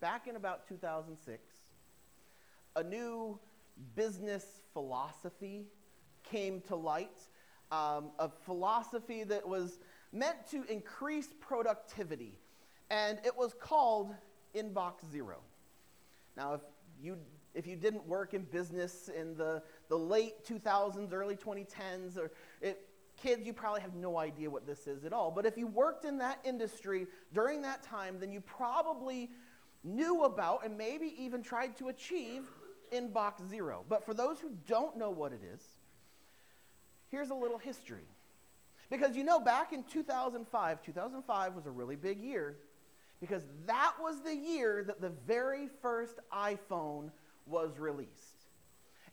back in about 2006, a new business philosophy came to light, um, a philosophy that was meant to increase productivity, and it was called Inbox Zero. Now, if you if you didn't work in business in the, the late 2000s, early 2010s, or it, kids, you probably have no idea what this is at all. But if you worked in that industry during that time, then you probably knew about and maybe even tried to achieve Inbox Zero. But for those who don't know what it is, here's a little history. Because you know, back in 2005, 2005 was a really big year because that was the year that the very first iPhone was released.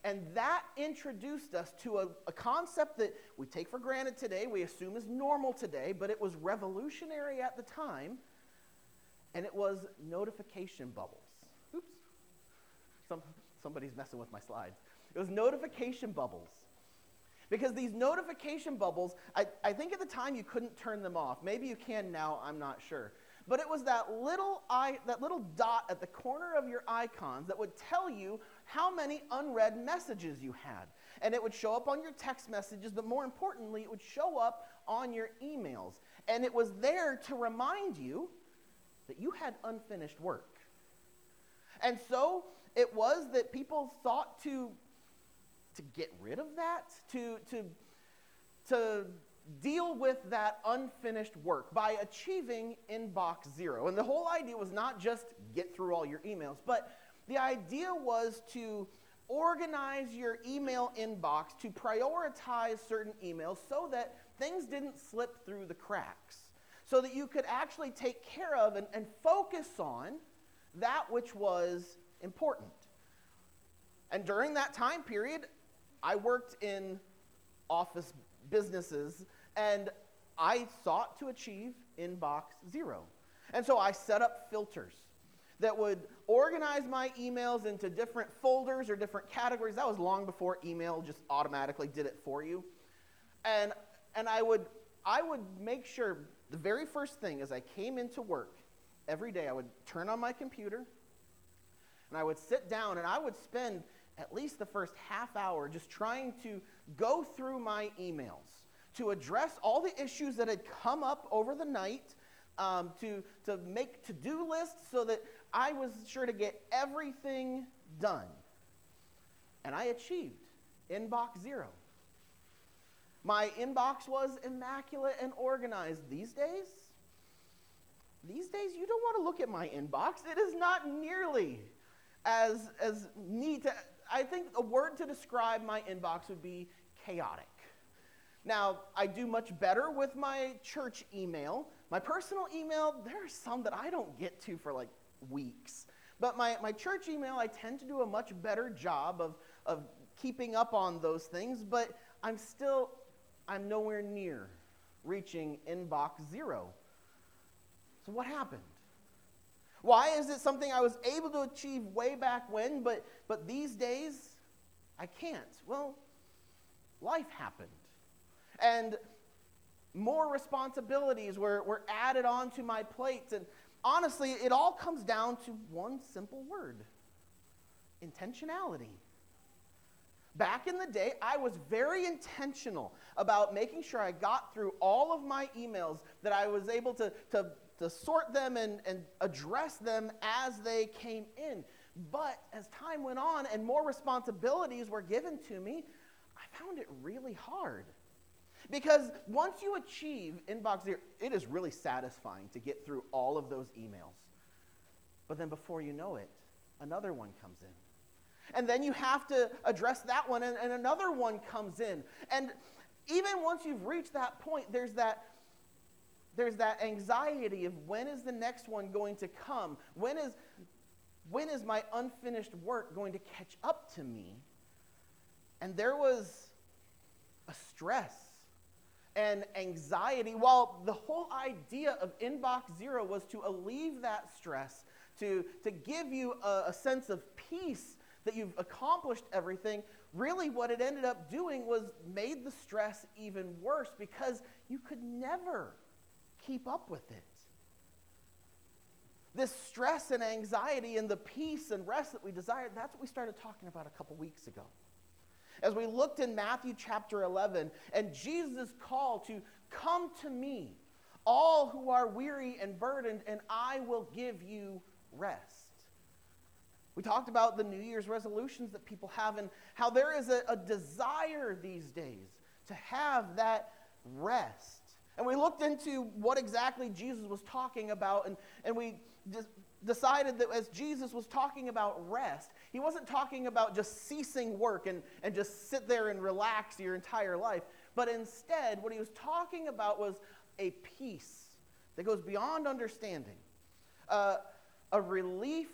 And that introduced us to a, a, concept that we take for granted today, we assume is normal today, but it was revolutionary at the time, and it was notification bubbles. Oops. Some, somebody's messing with my slides. It was notification bubbles. Because these notification bubbles, I, I think at the time you couldn't turn them off. Maybe you can now, I'm not sure. But it was that little, eye, that little dot at the corner of your icons that would tell you how many unread messages you had. And it would show up on your text messages, but more importantly, it would show up on your emails. And it was there to remind you that you had unfinished work. And so it was that people sought to, to get rid of that, to, to, to deal with that unfinished work by achieving inbox zero. And the whole idea was not just get through all your emails, but the idea was to organize your email inbox to prioritize certain emails so that things didn't slip through the cracks, so that you could actually take care of and, and focus on that which was important. And during that time period, I worked in office businesses and I sought to achieve inbox zero. And so I set up filters that would organize my emails into different folders or different categories. That was long before email just automatically did it for you. And, and I, would, I would make sure the very first thing as I came into work every day, I would turn on my computer and I would sit down and I would spend at least the first half hour just trying to go through my emails to address all the issues that had come up over the night, um, to, to make to do lists so that I was sure to get everything done. And I achieved inbox zero. My inbox was immaculate and organized. These days, these days, you don't want to look at my inbox. It is not nearly as, as neat. I think a word to describe my inbox would be chaotic. Now, I do much better with my church email. My personal email, there are some that I don't get to for like weeks. But my, my church email, I tend to do a much better job of, of keeping up on those things, but I'm still, I'm nowhere near reaching inbox zero. So, what happened? Why is it something I was able to achieve way back when, but, but these days I can't? Well, life happened. And more responsibilities were, were added onto my plate. And honestly, it all comes down to one simple word intentionality. Back in the day, I was very intentional about making sure I got through all of my emails, that I was able to, to, to sort them and, and address them as they came in. But as time went on and more responsibilities were given to me, I found it really hard. Because once you achieve inbox zero, it is really satisfying to get through all of those emails. But then before you know it, another one comes in. And then you have to address that one, and, and another one comes in. And even once you've reached that point, there's that there's that anxiety of when is the next one going to come? When is, when is my unfinished work going to catch up to me? And there was a stress and anxiety, while the whole idea of Inbox Zero was to alleviate that stress, to, to give you a, a sense of peace that you've accomplished everything, really what it ended up doing was made the stress even worse because you could never keep up with it. this stress and anxiety and the peace and rest that we desire, that's what we started talking about a couple weeks ago. As we looked in Matthew chapter 11 and Jesus' call to come to me, all who are weary and burdened, and I will give you rest. We talked about the New Year's resolutions that people have and how there is a, a desire these days to have that rest. And we looked into what exactly Jesus was talking about, and, and we decided that as Jesus was talking about rest, he wasn't talking about just ceasing work and, and just sit there and relax your entire life. But instead, what he was talking about was a peace that goes beyond understanding, uh, a relief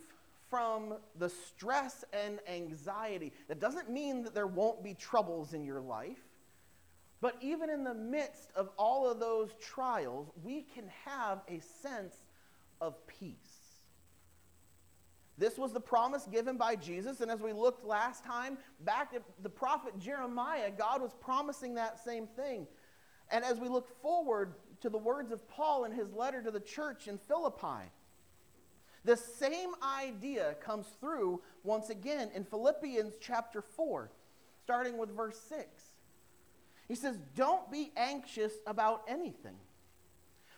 from the stress and anxiety. That doesn't mean that there won't be troubles in your life. But even in the midst of all of those trials, we can have a sense of peace. This was the promise given by Jesus. And as we looked last time, back at the prophet Jeremiah, God was promising that same thing. And as we look forward to the words of Paul in his letter to the church in Philippi, the same idea comes through once again in Philippians chapter 4, starting with verse 6. He says, Don't be anxious about anything.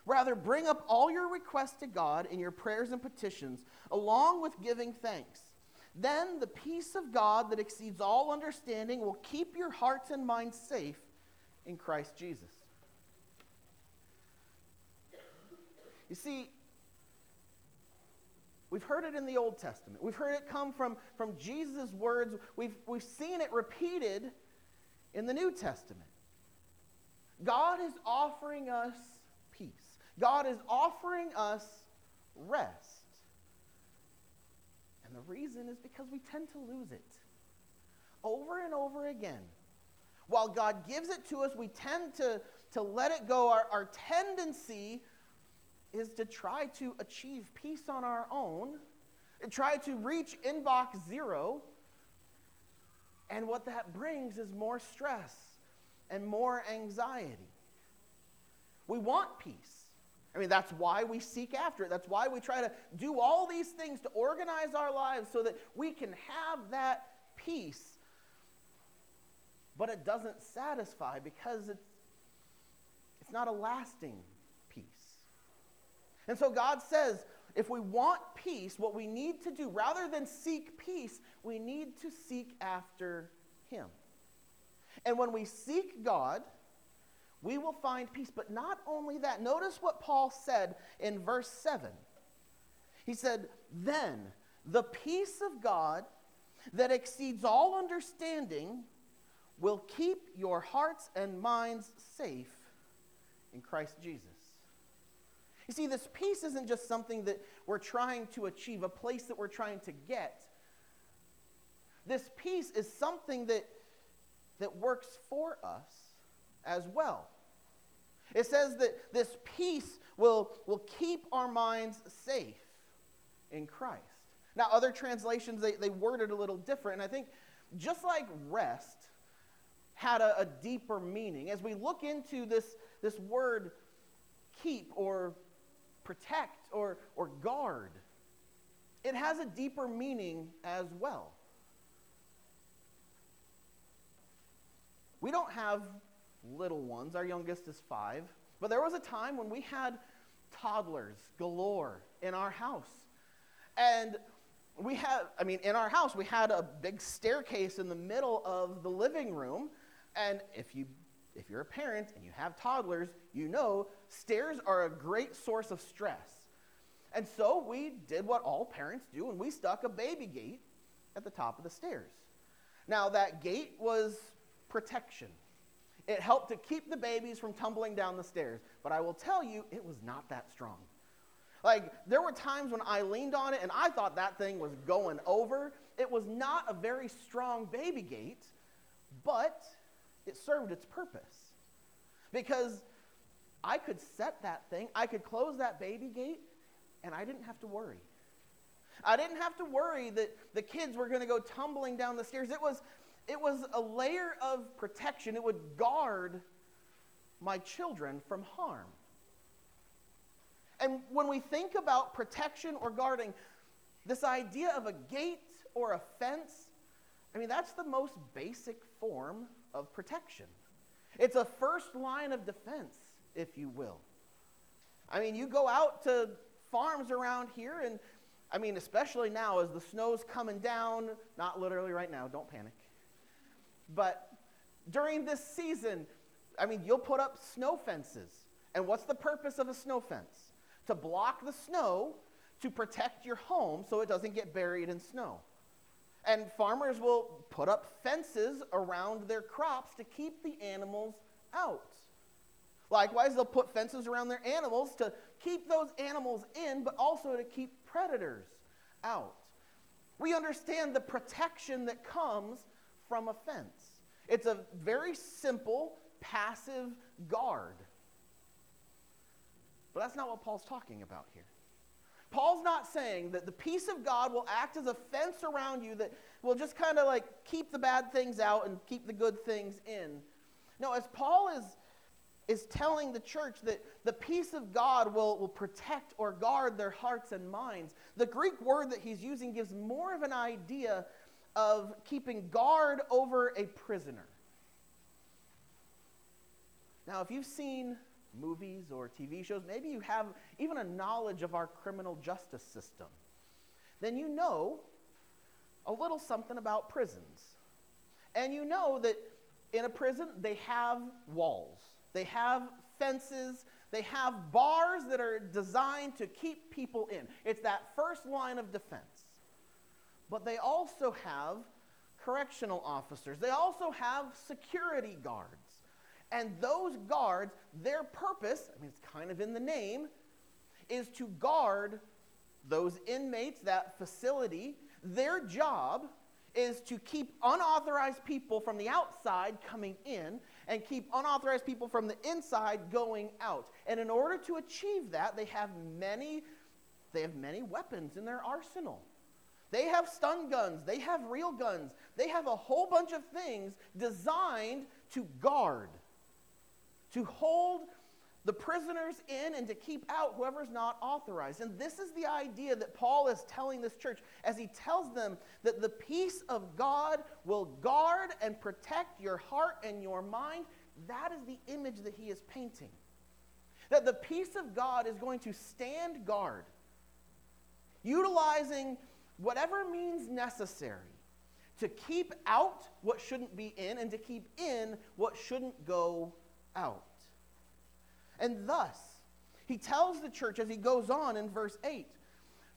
Rather, bring up all your requests to God in your prayers and petitions, along with giving thanks. Then the peace of God that exceeds all understanding will keep your hearts and minds safe in Christ Jesus. You see, We've heard it in the Old Testament. We've heard it come from, from Jesus' words. We've, we've seen it repeated in the New Testament. God is offering us peace, God is offering us rest. And the reason is because we tend to lose it over and over again. While God gives it to us, we tend to, to let it go. Our, our tendency is to try to achieve peace on our own, try to reach inbox zero. And what that brings is more stress and more anxiety. We want peace. I mean, that's why we seek after it. That's why we try to do all these things to organize our lives so that we can have that peace. But it doesn't satisfy because it's, it's not a lasting and so God says, if we want peace, what we need to do, rather than seek peace, we need to seek after Him. And when we seek God, we will find peace. But not only that, notice what Paul said in verse 7. He said, Then the peace of God that exceeds all understanding will keep your hearts and minds safe in Christ Jesus. You see, this peace isn't just something that we're trying to achieve, a place that we're trying to get. This peace is something that, that works for us as well. It says that this peace will, will keep our minds safe in Christ. Now, other translations, they, they word it a little different. And I think just like rest had a, a deeper meaning, as we look into this, this word keep or protect or, or guard. It has a deeper meaning as well. We don't have little ones, our youngest is five, but there was a time when we had toddlers galore in our house. And we had, I mean, in our house, we had a big staircase in the middle of the living room. And if you if you're a parent and you have toddlers, you know stairs are a great source of stress. And so we did what all parents do, and we stuck a baby gate at the top of the stairs. Now, that gate was protection. It helped to keep the babies from tumbling down the stairs. But I will tell you, it was not that strong. Like, there were times when I leaned on it and I thought that thing was going over. It was not a very strong baby gate, but it served its purpose. Because I could set that thing, I could close that baby gate, and I didn't have to worry. I didn't have to worry that the kids were going to go tumbling down the stairs. It was, it was a layer of protection, it would guard my children from harm. And when we think about protection or guarding, this idea of a gate or a fence, I mean, that's the most basic form of protection. It's a first line of defense, if you will. I mean, you go out to farms around here, and I mean, especially now as the snow's coming down, not literally right now, don't panic. But during this season, I mean, you'll put up snow fences. And what's the purpose of a snow fence? To block the snow to protect your home so it doesn't get buried in snow. And farmers will put up fences around their crops to keep the animals out. Likewise, they'll put fences around their animals to keep those animals in, but also to keep predators out. We understand the protection that comes from a fence. It's a very simple, passive guard. But that's not what Paul's talking about here. Paul's not saying that the peace of God will act as a fence around you that will just kind of like keep the bad things out and keep the good things in. No, as Paul is, is telling the church that the peace of God will, will protect or guard their hearts and minds, the Greek word that he's using gives more of an idea of keeping guard over a prisoner. Now, if you've seen movies or TV shows, maybe you have even a knowledge of our criminal justice system, then you know a little something about prisons. And you know that in a prison, they have walls, they have fences, they have bars that are designed to keep people in. It's that first line of defense. But they also have correctional officers, they also have security guards. And those guards, their purpose, I mean, it's kind of in the name, is to guard those inmates, that facility. Their job is to keep unauthorized people from the outside coming in and keep unauthorized people from the inside going out. And in order to achieve that, they have many they have many weapons in their arsenal. They have stun guns, they have real guns, they have a whole bunch of things designed to guard to hold the prisoners in and to keep out whoever's not authorized. And this is the idea that Paul is telling this church as he tells them that the peace of God will guard and protect your heart and your mind. That is the image that he is painting. That the peace of God is going to stand guard, utilizing whatever means necessary to keep out what shouldn't be in and to keep in what shouldn't go out. And thus, he tells the church as he goes on in verse 8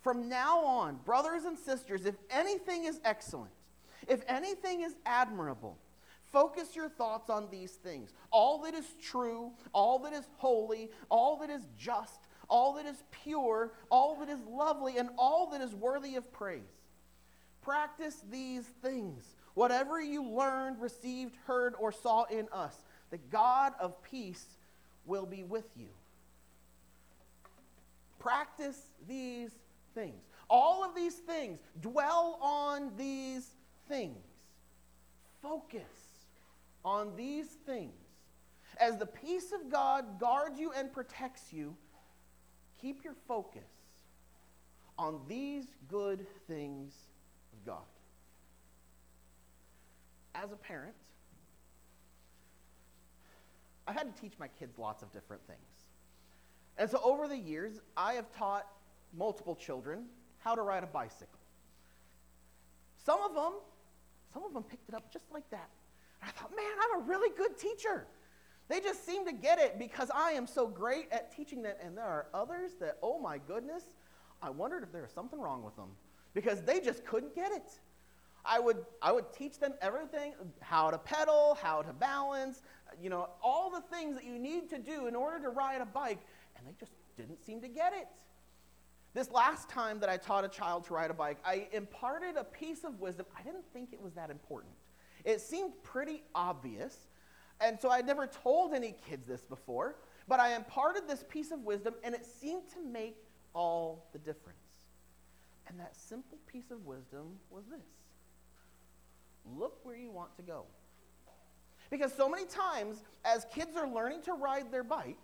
From now on, brothers and sisters, if anything is excellent, if anything is admirable, focus your thoughts on these things. All that is true, all that is holy, all that is just, all that is pure, all that is lovely, and all that is worthy of praise. Practice these things. Whatever you learned, received, heard, or saw in us, the God of peace will be with you. Practice these things. All of these things, dwell on these things. Focus on these things. As the peace of God guards you and protects you, keep your focus on these good things of God. As a parent, I had to teach my kids lots of different things. And so over the years, I have taught multiple children how to ride a bicycle. Some of them, some of them picked it up just like that. I thought, man, I'm a really good teacher. They just seem to get it because I am so great at teaching them. And there are others that, oh my goodness, I wondered if there was something wrong with them because they just couldn't get it. I would, I would teach them everything how to pedal, how to balance, you know, all the things that you need to do in order to ride a bike, and they just didn't seem to get it. This last time that I taught a child to ride a bike, I imparted a piece of wisdom. I didn't think it was that important. It seemed pretty obvious, and so I'd never told any kids this before, but I imparted this piece of wisdom, and it seemed to make all the difference. And that simple piece of wisdom was this look where you want to go. Because so many times, as kids are learning to ride their bike,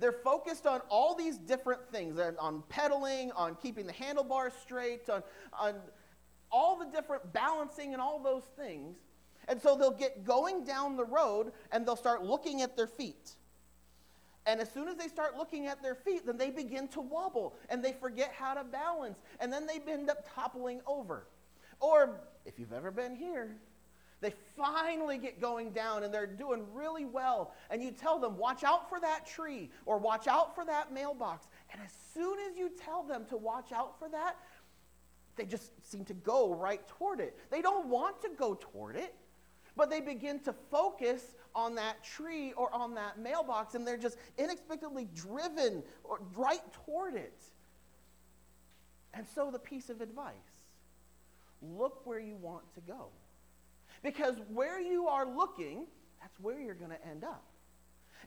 They're focused on all these different things on pedaling, on keeping the handlebars straight, on, on all the different balancing and all those things. And so they'll get going down the road and they'll start looking at their feet. And as soon as they start looking at their feet, then they begin to wobble and they forget how to balance. And then they end up toppling over. Or if you've ever been here, they finally get going down and they're doing really well. And you tell them, watch out for that tree or watch out for that mailbox. And as soon as you tell them to watch out for that, they just seem to go right toward it. They don't want to go toward it, but they begin to focus on that tree or on that mailbox and they're just inexplicably driven right toward it. And so, the piece of advice look where you want to go. Because where you are looking, that's where you're going to end up.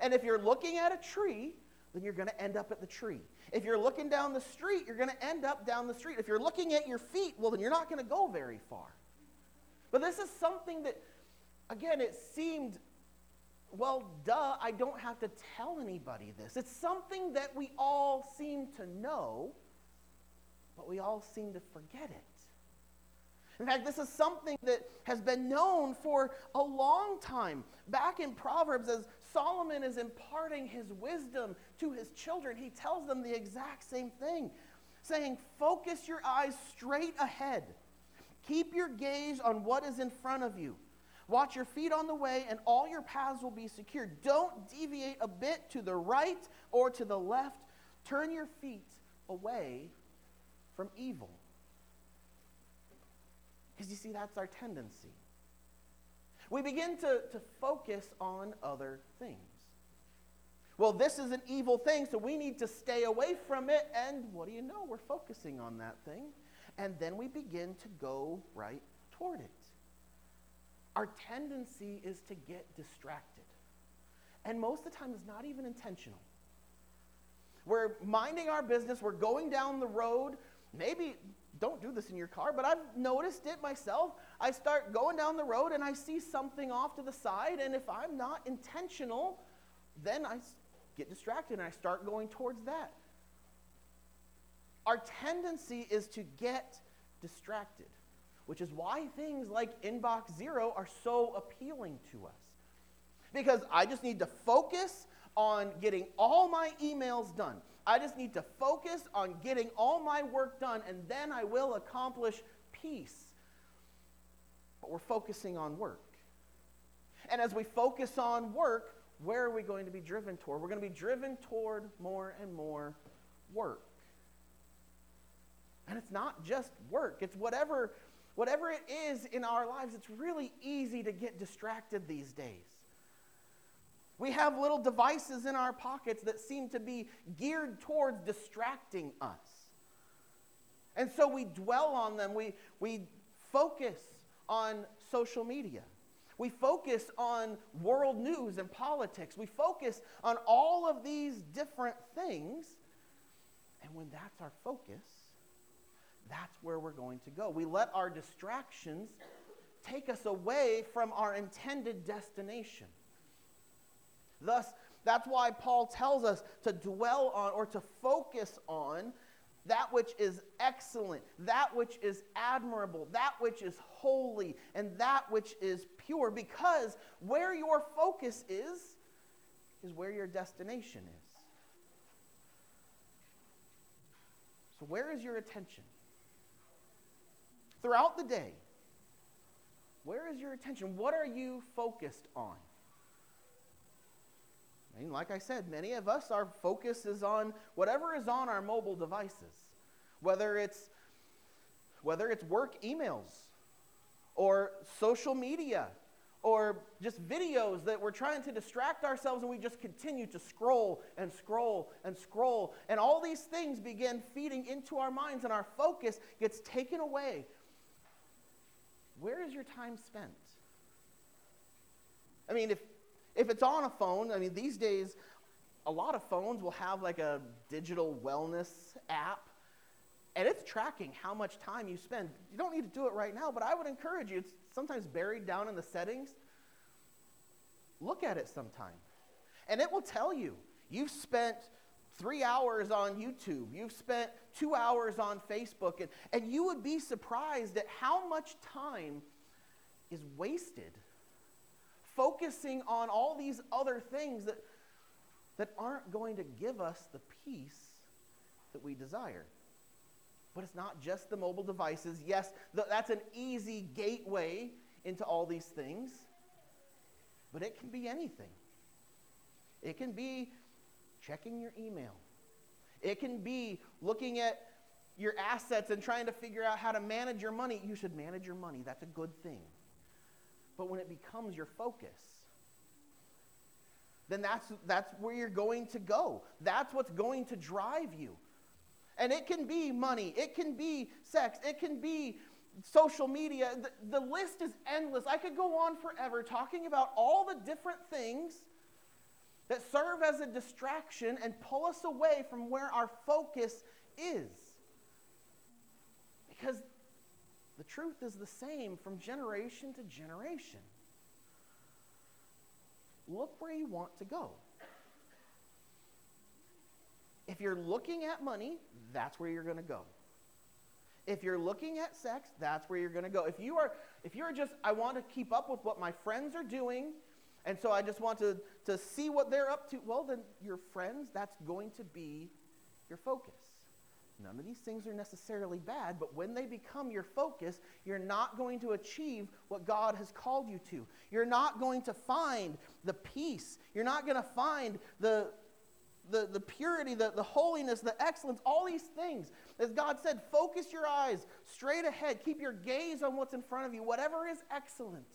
And if you're looking at a tree, then you're going to end up at the tree. If you're looking down the street, you're going to end up down the street. If you're looking at your feet, well, then you're not going to go very far. But this is something that, again, it seemed, well, duh, I don't have to tell anybody this. It's something that we all seem to know, but we all seem to forget it. In fact, this is something that has been known for a long time. Back in Proverbs, as Solomon is imparting his wisdom to his children, he tells them the exact same thing, saying, Focus your eyes straight ahead. Keep your gaze on what is in front of you. Watch your feet on the way, and all your paths will be secure. Don't deviate a bit to the right or to the left. Turn your feet away from evil. Because you see, that's our tendency. We begin to, to focus on other things. Well, this is an evil thing, so we need to stay away from it. And what do you know? We're focusing on that thing. And then we begin to go right toward it. Our tendency is to get distracted. And most of the time, it's not even intentional. We're minding our business, we're going down the road. Maybe don't do this in your car, but I've noticed it myself. I start going down the road and I see something off to the side, and if I'm not intentional, then I get distracted and I start going towards that. Our tendency is to get distracted, which is why things like Inbox Zero are so appealing to us. Because I just need to focus on getting all my emails done. I just need to focus on getting all my work done, and then I will accomplish peace. But we're focusing on work. And as we focus on work, where are we going to be driven toward? We're going to be driven toward more and more work. And it's not just work, it's whatever, whatever it is in our lives. It's really easy to get distracted these days. We have little devices in our pockets that seem to be geared towards distracting us. And so we dwell on them. We, we focus on social media. We focus on world news and politics. We focus on all of these different things. And when that's our focus, that's where we're going to go. We let our distractions take us away from our intended destination. Thus, that's why Paul tells us to dwell on or to focus on that which is excellent, that which is admirable, that which is holy, and that which is pure, because where your focus is, is where your destination is. So, where is your attention? Throughout the day, where is your attention? What are you focused on? I mean, like I said, many of us, our focus is on whatever is on our mobile devices, whether it's, whether it's work emails or social media or just videos that we're trying to distract ourselves and we just continue to scroll and scroll and scroll. And all these things begin feeding into our minds and our focus gets taken away. Where is your time spent? I mean, if if it's on a phone, I mean, these days, a lot of phones will have like a digital wellness app, and it's tracking how much time you spend. You don't need to do it right now, but I would encourage you. It's sometimes buried down in the settings. Look at it sometime, and it will tell you You've spent three hours on YouTube. You've spent two hours on Facebook. And, and you would be surprised at how much time is wasted focusing on all these other things that, that aren't going to give us the peace that we desire. But it's not just the mobile devices. Yes, th- that's an easy gateway into all these things, but it can be anything. It can be checking your email, it can be looking at your assets and trying to figure out how to manage your money. You should manage your money, that's a good thing. But when it becomes your focus, then that's, that's where you're going to go. That's what's going to drive you. And it can be money, it can be sex, it can be social media. The, the, list is endless. I could go on forever talking about all the different things that serve as a distraction and pull us away from where our focus is. Because the truth is the same from generation to generation. Look where you want to go. If you're looking at money, that's where you're going to go. If you're looking at sex, that's where you're going to go. If you are if you're just I want to keep up with what my friends are doing, and so I just want to, to see what they're up to, well then your friends, that's going to be your focus. None of these things are necessarily bad, but when they become your focus, you're not going to achieve what God has called you to. You're not going to find the peace. You're not going to find the, the, the purity, the, the holiness, the excellence, all these things. As God said, focus your eyes straight ahead. Keep your gaze on what's in front of you. Whatever is excellent,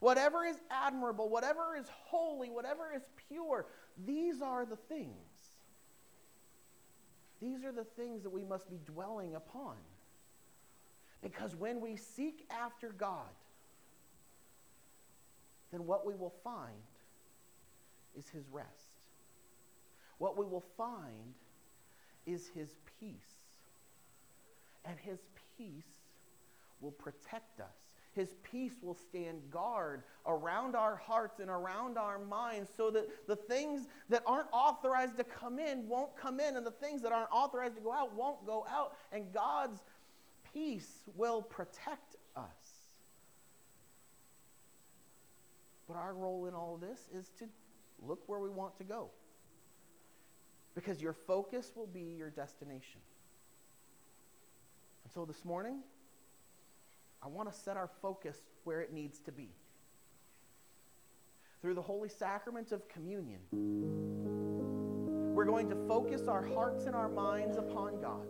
whatever is admirable, whatever is holy, whatever is pure, these are the things. These are the things that we must be dwelling upon. Because when we seek after God, then what we will find is his rest. What we will find is his peace. And his peace will protect us. His peace will stand guard around our hearts and around our minds so that the things that aren't authorized to come in won't come in, and the things that aren't authorized to go out won't go out. And God's peace will protect us. But our role in all this is to look where we want to go. Because your focus will be your destination. And so this morning, I want to set our focus where it needs to be. Through the holy sacrament of communion, we're going to focus our hearts and our minds upon God.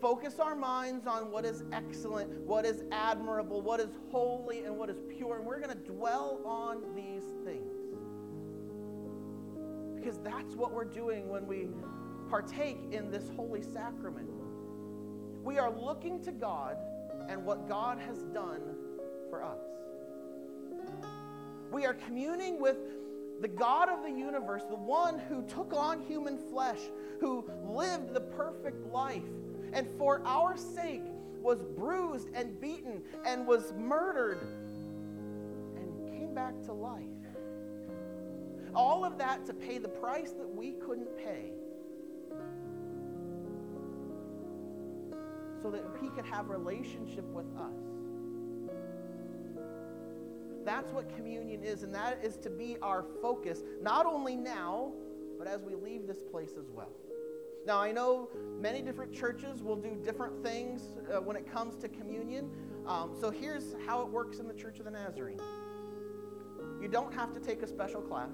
Focus our minds on what is excellent, what is admirable, what is holy, and what is pure. And we're going to dwell on these things. Because that's what we're doing when we partake in this holy sacrament. We are looking to God and what God has done for us. We are communing with the God of the universe, the one who took on human flesh, who lived the perfect life, and for our sake was bruised and beaten and was murdered and came back to life. All of that to pay the price that we couldn't pay. So that he could have relationship with us. That's what communion is, and that is to be our focus, not only now, but as we leave this place as well. Now, I know many different churches will do different things uh, when it comes to communion. Um, so here's how it works in the Church of the Nazarene you don't have to take a special class.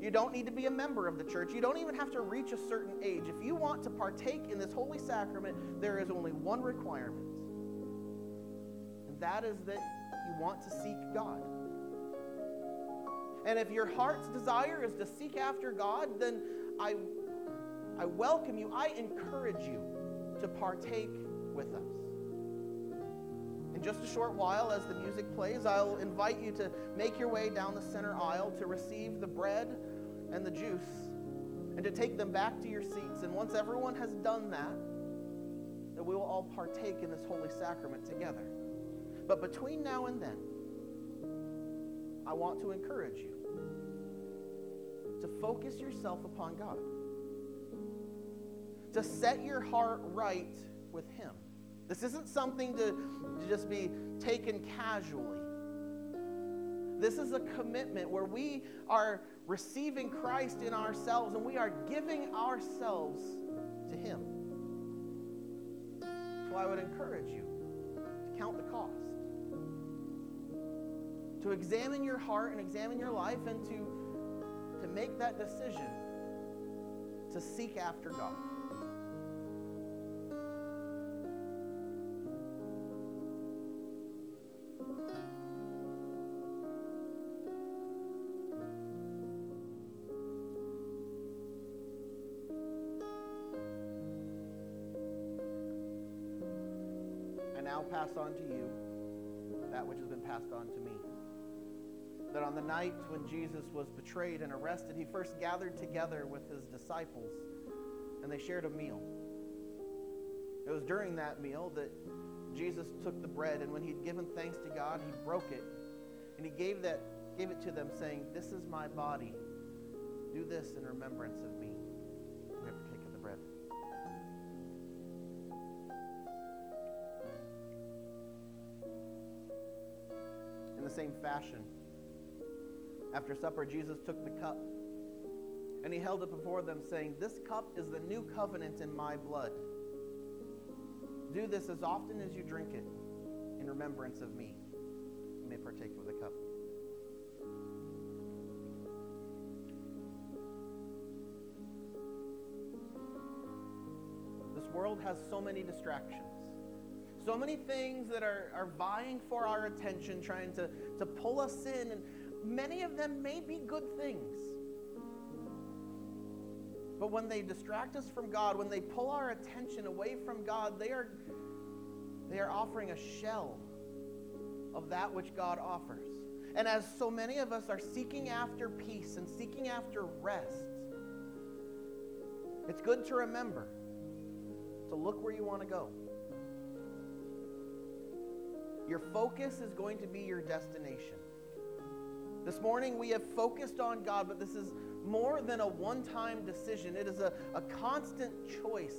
You don't need to be a member of the church. You don't even have to reach a certain age. If you want to partake in this holy sacrament, there is only one requirement, and that is that you want to seek God. And if your heart's desire is to seek after God, then I, I welcome you, I encourage you to partake with us. In just a short while, as the music plays, I'll invite you to make your way down the center aisle to receive the bread and the juice and to take them back to your seats. And once everyone has done that, that we will all partake in this holy sacrament together. But between now and then, I want to encourage you to focus yourself upon God, to set your heart right with Him. This isn't something to, to just be taken casually. This is a commitment where we are receiving Christ in ourselves and we are giving ourselves to Him. So I would encourage you to count the cost, to examine your heart and examine your life, and to, to make that decision to seek after God. Now pass on to you that which has been passed on to me. That on the night when Jesus was betrayed and arrested, he first gathered together with his disciples and they shared a meal. It was during that meal that Jesus took the bread and when he'd given thanks to God, he broke it and he gave that gave it to them saying, "This is my body. Do this in remembrance of me." The same fashion. After supper, Jesus took the cup and he held it before them, saying, This cup is the new covenant in my blood. Do this as often as you drink it in remembrance of me. You may partake of the cup. This world has so many distractions so many things that are, are vying for our attention, trying to, to pull us in, and many of them may be good things. But when they distract us from God, when they pull our attention away from God, they are, they are offering a shell of that which God offers. And as so many of us are seeking after peace and seeking after rest, it's good to remember to look where you want to go. Your focus is going to be your destination. This morning we have focused on God, but this is more than a one time decision. It is a, a constant choice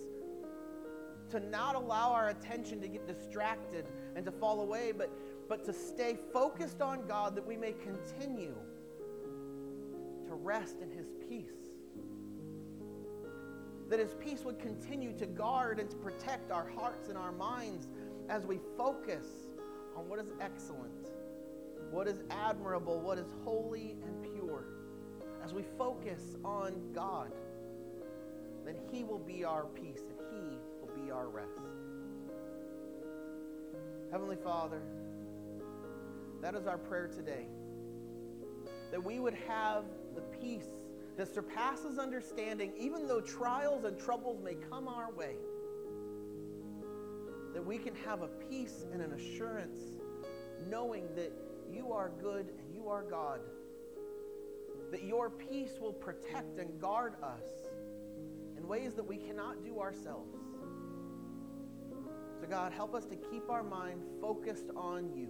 to not allow our attention to get distracted and to fall away, but, but to stay focused on God that we may continue to rest in His peace. That His peace would continue to guard and to protect our hearts and our minds as we focus on what is excellent, what is admirable, what is holy and pure. As we focus on God, then He will be our peace and He will be our rest. Heavenly Father, that is our prayer today. That we would have the peace that surpasses understanding, even though trials and troubles may come our way that we can have a peace and an assurance knowing that you are good and you are God. That your peace will protect and guard us in ways that we cannot do ourselves. So, God, help us to keep our mind focused on you,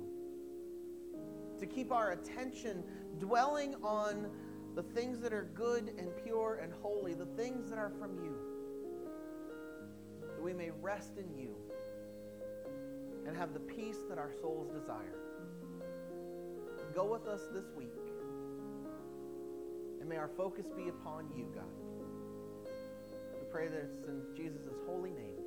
to keep our attention dwelling on the things that are good and pure and holy, the things that are from you, that we may rest in you and have the peace that our souls desire. Go with us this week. And may our focus be upon you, God. We pray this in Jesus' holy name.